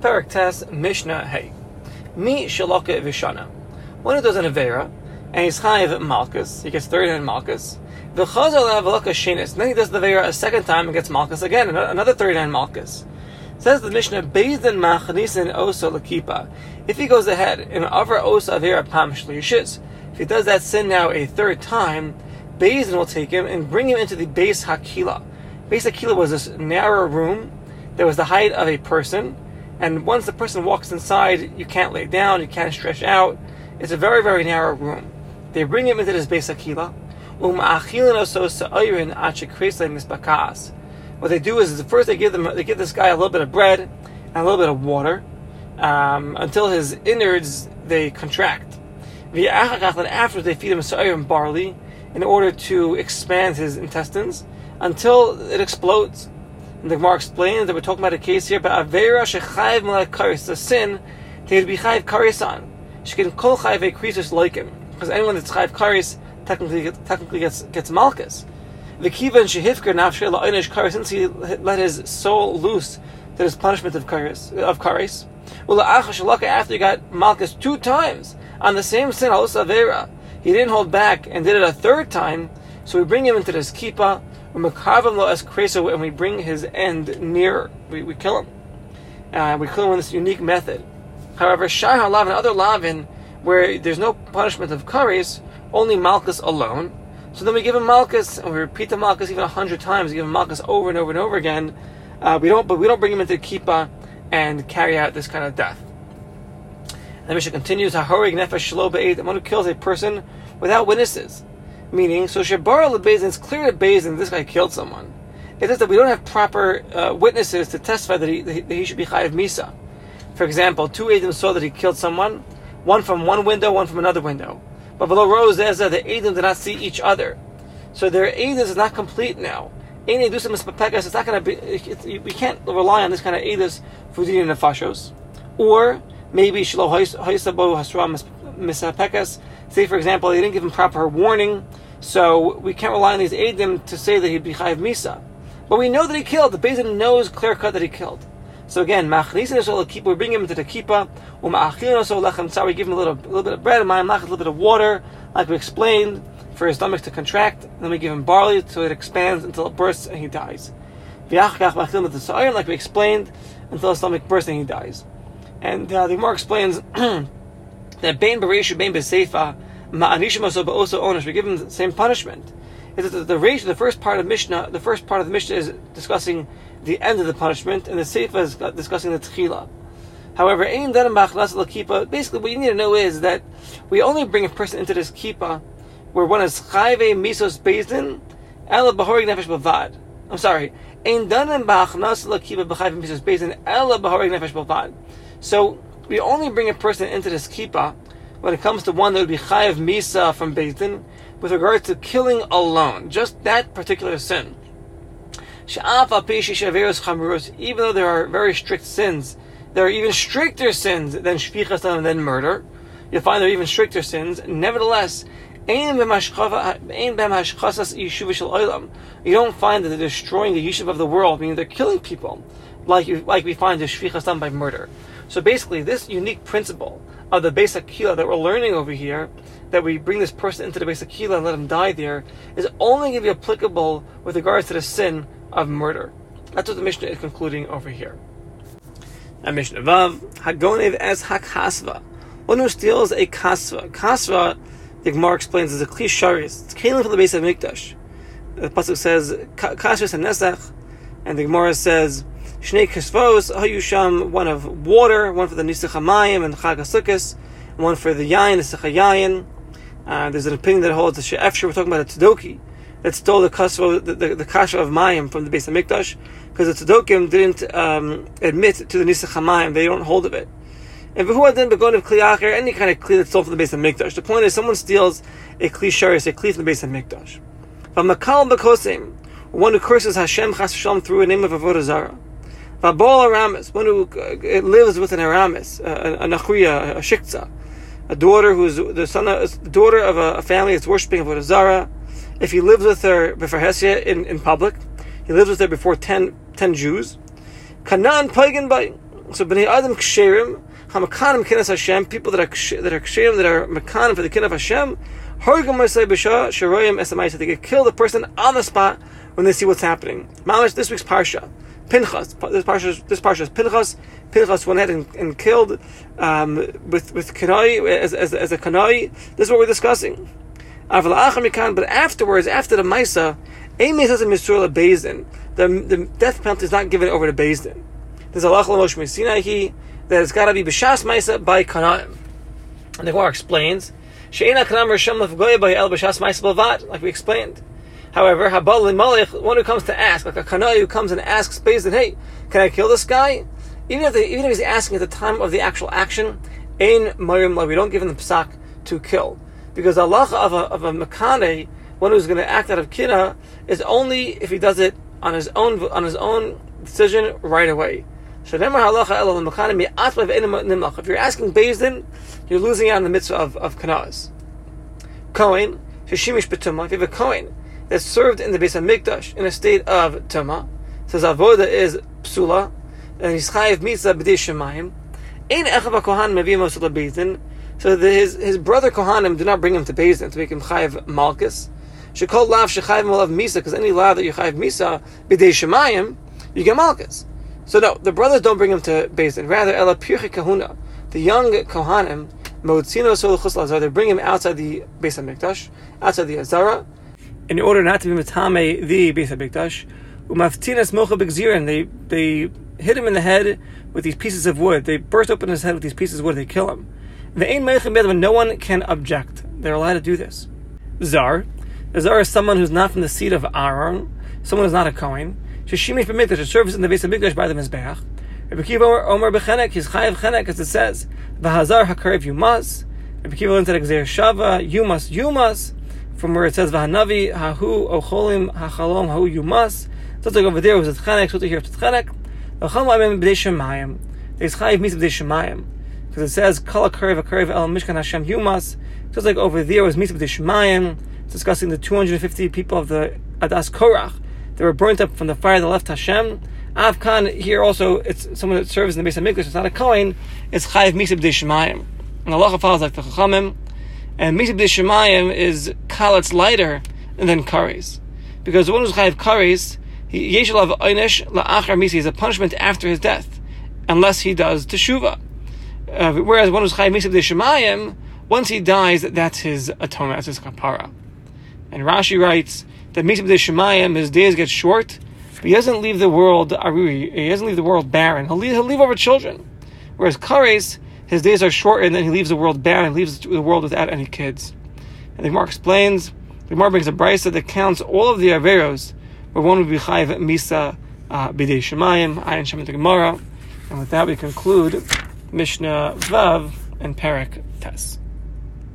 Perak Tes Mishnah Hey. Mi Shaloka Vishana. One who does an Avera, and he's Chayiv Malchus, he gets 39 Malchus. V'chazal Avalaka Shenis. Then he does the Avera a second time and gets Malchus again, another 39 Malchus. Says the Mishnah, Beizin Machnisin Osa Lakipa. If he goes ahead and over Osa Avera Pam Shlishis, if he does that sin now a third time, Beizin will take him and bring him into the base Hakila. Base Hakila was this narrow room that was the height of a person, and once the person walks inside, you can't lay down, you can't stretch out. It's a very, very narrow room. They bring him into this base Akila. Um. What they do is, first they give them they give this guy a little bit of bread and a little bit of water um, until his innards they contract. And after they feed him and barley in order to expand his intestines until it explodes. And the Gemara explains that we're talking about a case here, but Avera Shechayiv Malakaris, the sin that he'd be Chayiv Karis on. She can call Chayiv a Krisus like him. Because anyone that's Chayiv Karis technically, technically gets, gets Malchus. The Kiva and Shehifker Nafshir La'inish Karis, since he let his soul loose, that is punishment of Karis. Of Karis. Well, after he got Malchus two times on the same sin, also Avera, he didn't hold back and did it a third time, so we bring him into this Kippah, and we bring his end nearer. We, we kill him. Uh, we kill him with this unique method. However, Shai Lavin, other Lavin, where there's no punishment of kares, only Malchus alone. So then we give him Malchus, and we repeat the Malchus even a hundred times. We give him Malchus over and over and over again. Uh, we don't, but we don't bring him into the Kippah and carry out this kind of death. And the Mishnah continues: Hahorig nefesh shlo be'ed, one who kills a person without witnesses. Meaning, so Shabar Lebezin, it's clear to Bezin this guy killed someone. It is that we don't have proper uh, witnesses to testify that he, that he should be Chayiv Misa. For example, two Adim saw that he killed someone, one from one window, one from another window. But below Rose, there's the Adim did not see each other. So their Adim is not complete now. It's not going to be, we can't rely on this kind of Adim for the Nefashos. Or maybe Shlo Haisabo Hasra Misapekas. Say, for example, they didn't give him proper warning so we can't rely on these Adim to say that he'd be Chayiv Misa. But we know that he killed. The Bezin knows clear cut that he killed. So again, we bring him into the Kippah, we give him a little, a little bit of bread, and a little bit of water, like we explained, for his stomach to contract. Then we give him barley so it expands until it bursts and he dies. Like we explained, until his stomach bursts and he dies. And uh, the Gemara explains that Bain Bereshu, Bain Beseifa, Ma'anishim also owners. We give them the same punishment. Is that the ratio, the first part of Mishnah, the first part of the Mishnah is discussing the end of the punishment, and the Seifa is discussing the Tchila. However, basically what you need to know is that we only bring a person into this kippah where one is chayve misos bezdin, ela bahorig nefesh bavad. I'm sorry. Ein danem ba'achnas lakipa b'chayve misos bezdin, ela bahorig nefesh bavad. So we only bring a person into this kippah when it comes to one that would be chayav misa from Beitin, with regard to killing alone, just that particular sin. Even though there are very strict sins, there are even stricter sins than shpichas and than murder. You'll find there are even stricter sins. Nevertheless, you don't find that they're destroying the yishuv of the world, meaning they're killing people, like like we find the shvichas by murder. So basically, this unique principle of the basic kila that we're learning over here, that we bring this person into the basic kila and let him die there, is only going to be applicable with regards to the sin of murder. That's what the Mishnah is concluding over here. And Mishnah Vav, Hagonev as Hakasva. One who steals a kasva. Kasva, the Gemara explains, is a klisharis. It's kalim for the base of Mikdash. The Pasuk says, Kasvas and Nesach, and the Gemara says, Shnei Kisvos, Hayusham, one of water, one for the Nisach HaMayim and Chag one for the Yain, the Yayin. Uh, there's an opinion that holds the She'efshir, we're talking about a Tzedoki, that stole the kasva, the, the, the kasha of Mayim from the base of Mikdash, because the Tzedokim didn't um, admit to the Nisach HaMayim, they don't hold of it. And V'hu then begon of Kli any kind of Kli that's stole from the base of Mikdash. The point is, someone steals a Kli Sharis, a Kli from the base of Mikdash. But Makal Bakosim, one who curses Hashem Chas Shalom through a name of Avodah Zarah. Vabol Aramis, one who uh, lives with an Aramis, a, a Nachriya, a Shiktza, a daughter who's the son of, daughter of a, a family that's worshiping Avodah Zarah. If he lives with her before Hesia in, in public, he lives with her before 10, 10 Jews. Kanan pagan by So bnei adam ksherim, hamakanim kinas Hashem, people that are that are ksherim, that are makanim for the kin of Hashem, hargam masay b'shah sharoyim esamayis. They get kill the person on the spot when they see what's happening. Mamash this week's parsha. Pinchas. This parsha, this parsha is Pinchas. Pinchas went ahead and, and killed um, with with kanai as, as, as a kanai. This is what we're discussing. But afterwards, after the Maisa, Amy says in Misrula Bezdin, the, the death penalty is not given over to Bezdin. There's a Lach Lamosh Mesinahi that it's got to be B'Shas Maisa by Kanaim. And the Gemara explains, She'ena Kanam Risham Lefgoya by El B'Shas Maisa Bavad, like we explained. However, Malich, one who comes to ask, like a Kanai who comes and asks Bezdin, hey, can I kill this guy? Even if, they, even if he's asking at the time of the actual action, Ein Mayim we don't give him the psak to kill because Allah of a, of a one who's going to act out of kina, is only if he does it on his own on his own decision right away. If you're asking Bezdin, you're losing out on the mitzvah of, of kanaz. Kohen. If you have a Kohen that's served in the base of Mikdash in a state of tuma, says avoda is psula, and he's chayiv mitzvah b'dei shemayim. Ein echav kohan mevim osel Bezdin. So his his brother Kohanim did not bring him to Bezdin to make him chayiv malchus. Shekol lav shechayiv malav misa because any lav that you chayiv misa b'dei shemayim you get malchus. So no, the brothers don't bring him to Bezdin. Rather, ela pirche kahuna, the young Kohanim motzino soluchus lazar. They bring him outside the Beis Hamikdash, outside the Azara, in order not to be mitame the Beis Hamikdash. Umaftinas mocha b'gzirin. They they hit him in the head with these pieces of wood. They burst open his head with these pieces of wood. They kill him. No one can object. They're allowed to do this. Zar. A zar is someone who's not from the seed of Aaron, someone who's not a Kohen. Shishimish b'mikdash, a service in the base of Mikdash by the Mizbeach. Rabbi Kiva Omer b'chenek, he's chayav chenek, as it says, v'hazar hakarev yumas. Rabbi Kiva learns that Shava, you must. From where it says v'hanavi hahu ocholim hachalom hahu you must. So it's like over there was chenek, so here it's b'dei shemayim. There's chayav mis b'dei shemayim because it says kala karev karev el mishkan Hashem humas. Just like over there was Misa B'Dishmayim, discussing the 250 people of the Adas Korach that were burnt up from the fire that left Hashem. Avkan here also it's someone that serves in the base of Mikdash. It's not a Kohen. It's Chayiv Misa B'Dishmayim. And Allah follows like the Chachamim. And Misa B'Dishmayim is kal. lighter than kares, because the one who's Chayiv kares, yeshalav einish la'achar misa is a punishment after his death, unless he does teshuva. Uh, whereas one who's chayiv misab shemayim, once he dies, that's his atonement, that's his kapara. And Rashi writes that misab shemayim, his days get short, but he doesn't leave the world arui, he doesn't leave the world barren. He'll leave, he'll leave over children. Whereas kares, his days are short, and then he leaves the world barren, leaves the world without any kids. And the Gemara explains, the Gemara brings a brisa that counts all of the averos, where one would be chayiv misa uh, b'dei shemayim, ayin shem the Gemara. And with that, we conclude Mishnah Vav and Parak Tes.